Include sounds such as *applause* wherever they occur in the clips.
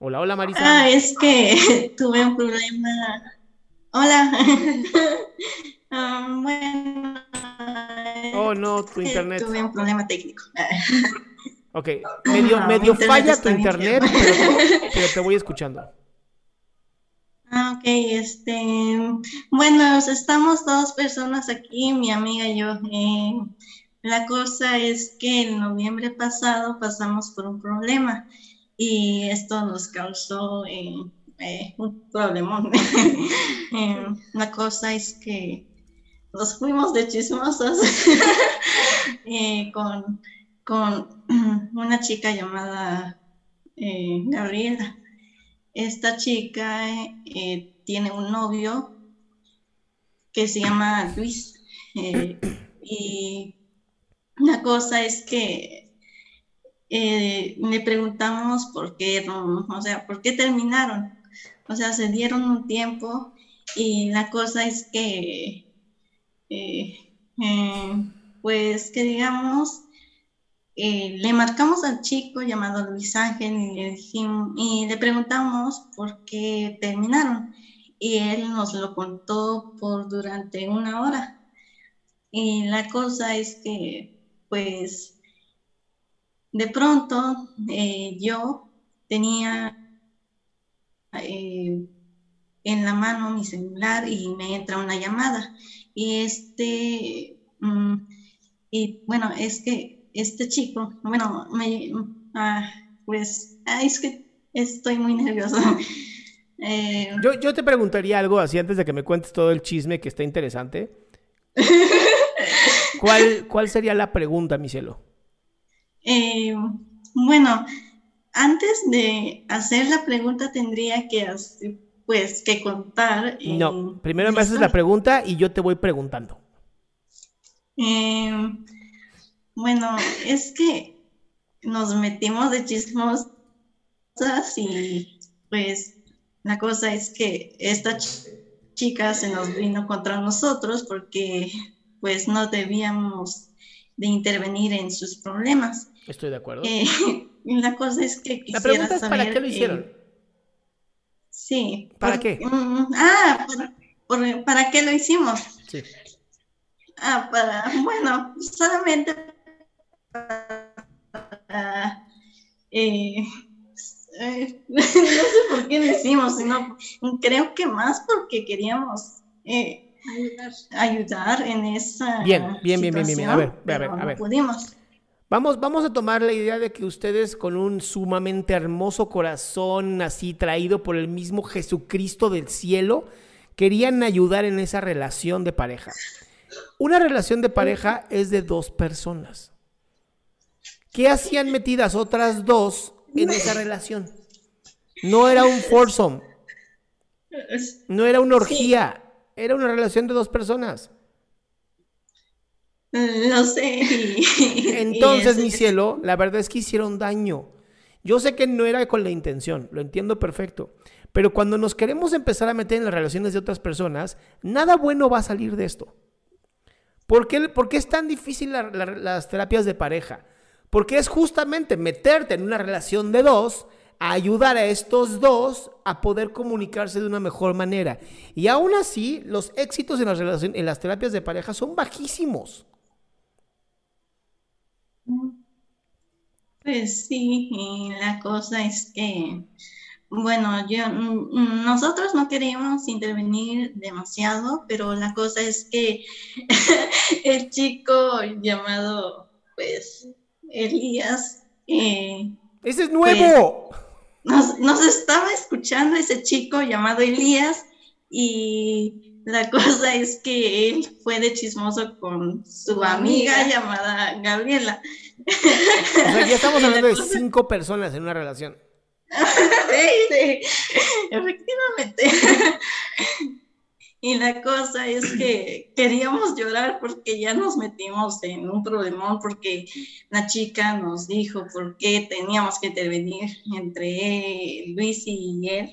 Hola, hola Marisa. Ah, es que *laughs* tuve un problema. Hola. *laughs* Ah, bueno. Oh, no, tu *laughs* internet. Tuve un problema técnico. Ok, medio, Ah, medio falla tu internet, pero te voy escuchando. Ah, ok, este, bueno, estamos dos personas aquí, mi amiga y yo. Eh, la cosa es que en noviembre pasado pasamos por un problema y esto nos causó eh, eh, un problemón. *laughs* Eh, la cosa es que nos fuimos de chismosos *laughs* eh, con, con *clears throat* una chica llamada Gabriela. Esta chica tiene un novio que se llama Luis. y la cosa es que eh, le preguntamos por qué, o sea, por qué terminaron. O sea, se dieron un tiempo y la cosa es que, eh, eh, pues que digamos, eh, le marcamos al chico llamado Luis Ángel y le dijimos, y le preguntamos por qué terminaron. Y él nos lo contó por durante una hora. Y la cosa es que, pues, de pronto eh, yo tenía eh, en la mano mi celular y me entra una llamada. Y este, mm, y bueno, es que este chico, bueno, me, ah, pues, ah, es que estoy muy nerviosa. *laughs* Eh, Yo, yo te preguntaría algo así antes de que me cuentes todo el chisme que está interesante. *laughs* ¿Cuál, cuál sería la pregunta, mi cielo? Eh, bueno, antes de hacer la pregunta tendría que, hacer- pues, que contar. eh, No, primero me haces la pregunta y yo te voy preguntando. Eh, bueno, es que nos metimos de chismosas y pues la cosa es que esta ch- chica se nos vino contra nosotros porque pues no debíamos de intervenir en sus problemas. Estoy de acuerdo. Eh, *laughs* la cosa es que la quisiera pregunta es ¿para saber, qué lo eh, hicieron? sí. ¿Para por- qué? mm, ah, por- por- ¿para qué lo hicimos? Sí. Ah, para, bueno, solamente para, eh, eh, *laughs* no sé por qué lo hicimos, sino creo que más porque queríamos eh, ayudar en esa Bien, bien, bien, bien, bien, bien. A ver, a ver, a no ver. pudimos. Vamos, vamos a tomar la idea de que ustedes con un sumamente hermoso corazón, así traído por el mismo Jesucristo del cielo, querían ayudar en esa relación de pareja. Una relación de pareja es de dos personas. ¿Qué hacían metidas otras dos en esa relación? No era un foursome, no era una orgía, era una relación de dos personas. Lo sé. y- *laughs* y Entonces, mi cielo, la verdad es que hicieron daño. Yo sé que no era con la intención, lo entiendo perfecto, Pero cuando nos queremos empezar a meter en las relaciones de otras personas, nada bueno va a salir de esto. ¿Por qué, por qué es tan difícil la- la- las terapias de pareja? Porque es justamente meterte en una relación de dos, a ayudar a estos dos a poder comunicarse de una mejor manera. Y aún así, los éxitos en las, relacion- en las terapias de pareja son bajísimos. Pues sí, la cosa es que, bueno, yo, mm, nosotros no queríamos intervenir demasiado, pero la cosa es que *laughs* el chico llamado, pues, Elías, eh, ¡Ese es nuevo! Nos, nos estaba escuchando ese chico llamado Elías y la *laughs* cosa es que él fue de chismoso con su amiga llamada Gabriela. O sea, ya estamos *laughs* hablando de cinco personas en una relación. *laughs* Sí, efectivamente. Y la cosa es que queríamos llorar porque ya nos metimos en un problemón porque la chica nos dijo por qué teníamos que intervenir entre Luis y él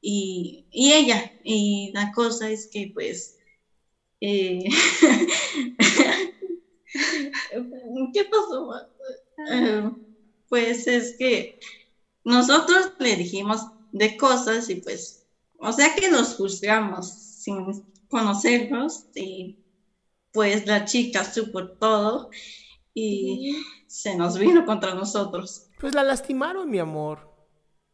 y, y ella. Y la cosa es que pues... eh, *laughs* ¿Qué pasó? Eh, pues es que nosotros le dijimos de cosas y pues, o sea que nos juzgamos sin conocernos y pues la chica supo todo y se nos vino contra nosotros. Pues la lastimaron, mi amor.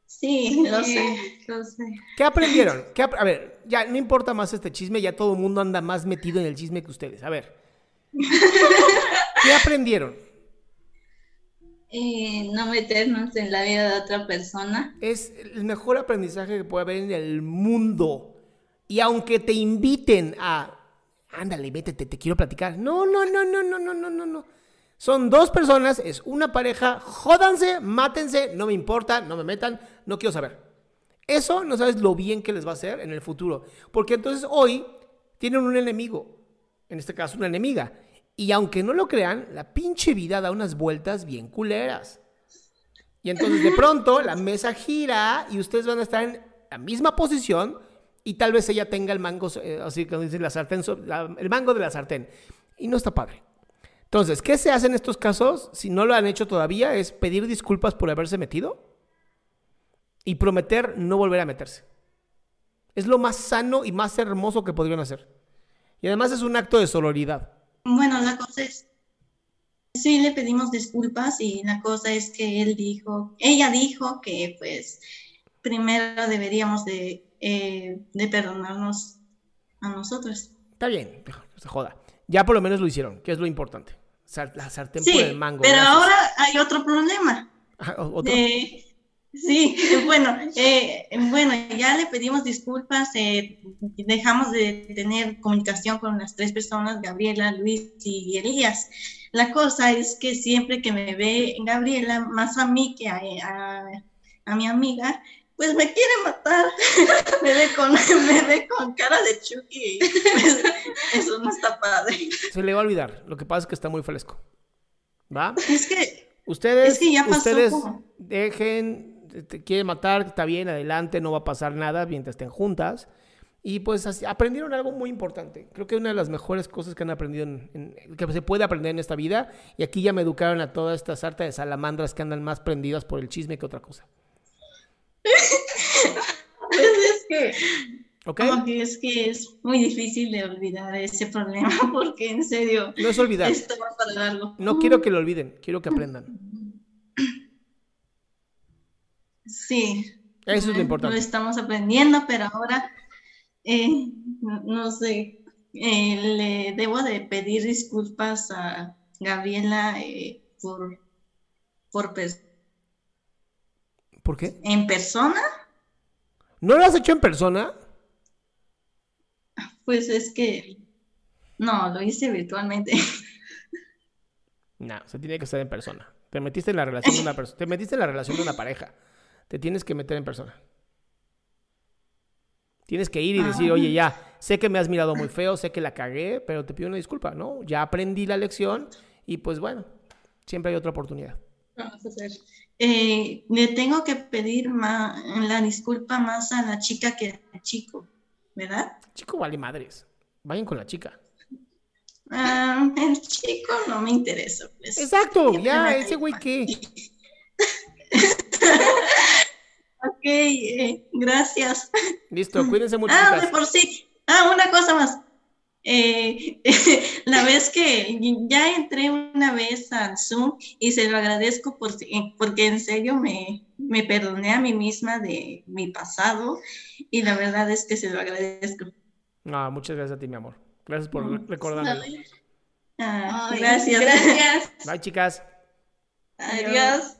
Sí, lo sé, lo sé. ¿Qué aprendieron? *laughs* ¿Qué ap- a ver, ya no importa más este chisme, ya todo el mundo anda más metido en el chisme que ustedes. A ver. *laughs* ¿Qué aprendieron? Eh, no meternos en la vida de otra persona. Es el mejor aprendizaje que puede haber en el mundo. Y aunque te inviten a, ándale, métete, te quiero platicar. No, no, no, no, no, no, no, no, no. Son dos personas, es una pareja, jódanse, mátense, no me importa, no me metan, no quiero saber. Eso no sabes lo bien que les va a hacer en el futuro. Porque entonces hoy tienen un enemigo, en este caso una enemiga. Y aunque no lo crean, la pinche vida da unas vueltas bien culeras. Y entonces de pronto la mesa gira y ustedes van a estar en la misma posición y tal vez ella tenga el mango, eh, así como dice la sartén, el mango de la sartén. Y no está padre. Entonces, ¿qué se hace en estos casos? Si no lo han hecho todavía, es pedir disculpas por haberse metido y prometer no volver a meterse. Es lo más sano y más hermoso que podrían hacer. Y además es un acto de sororidad. Bueno, la cosa es, sí le pedimos disculpas y la cosa es que él dijo, ella dijo que pues primero deberíamos de, eh, de perdonarnos a nosotros. Está bien, se joda. Ya por lo menos lo hicieron, que es lo importante. La sartén por Sí, el mango. pero gracias. ahora hay otro problema. O- *laughs* otro. Eh, sí, *laughs* bueno, eh, bueno, ya le pedimos disculpas, eh, dejamos de tener comunicación con las tres personas, Gabriela, Luis y Elías. La cosa es que siempre que me ve Gabriela, más a mí que a, a- a mi amiga, pues me quiere matar. *laughs* me, ve con, *laughs* me ve con cara de Chucky. pues, eso no está padre. Se le va a olvidar. Lo que pasa es que está muy fresco. ¿Va? Es que Ustedes, Es que ya pasó ustedes dejen, te- te quiere matar, está bien, adelante, no va a pasar nada mientras estén juntas. Y pues así- aprendieron algo muy importante. Creo que una de las mejores cosas que han aprendido, en- en- que se puede aprender en esta vida. Y aquí ya me educaron a toda esta sarta de salamandras que andan más prendidas por el chisme que otra cosa. Pues es que ¿Ok? Como que es que es muy difícil de olvidar ese problema *laughs* porque en serio No es olvidar. esto va para largo. No quiero que lo olviden, quiero que aprendan. Sí. Eso es lo importante. Lo estamos aprendiendo, pero ahora eh, no, sé, eh, le debo de pedir disculpas a Gabriela eh, por, por ¿Por qué? en persona. ¿No lo has hecho en persona? Pues es que no, lo hice virtualmente. *laughs* No, se tiene que estar en persona. Te metiste en la relación de una persona. Te metiste en la relación de una pareja. Te tienes que meter en persona. Tienes que ir y decir, Ah. oye, ya, sé que me has mirado muy feo, sé que la cagué, pero te pido una disculpa, ¿no? Ya aprendí la lección y pues bueno, siempre hay otra oportunidad. Vamos a hacer eh, le tengo que pedir más, la disculpa más a la chica que al chico, ¿verdad? Chico vale madres. Vayan con la chica. Ah, el chico no me interesa. Pues. Exacto, ya, ese güey qué. *laughs* Ok, eh, gracias. Listo, cuídense mucho, Ah, de por sí. Ah, una cosa más. Eh, *laughs* la vez que ya entré una vez al Zoom y se lo agradezco por, porque en serio me, me perdoné a mí misma de mi pasado y la verdad es que se lo agradezco. No, muchas gracias a ti, mi amor. Gracias por recordármelo. Ah, gracias. Gracias. *laughs* Bye, chicas. Adiós.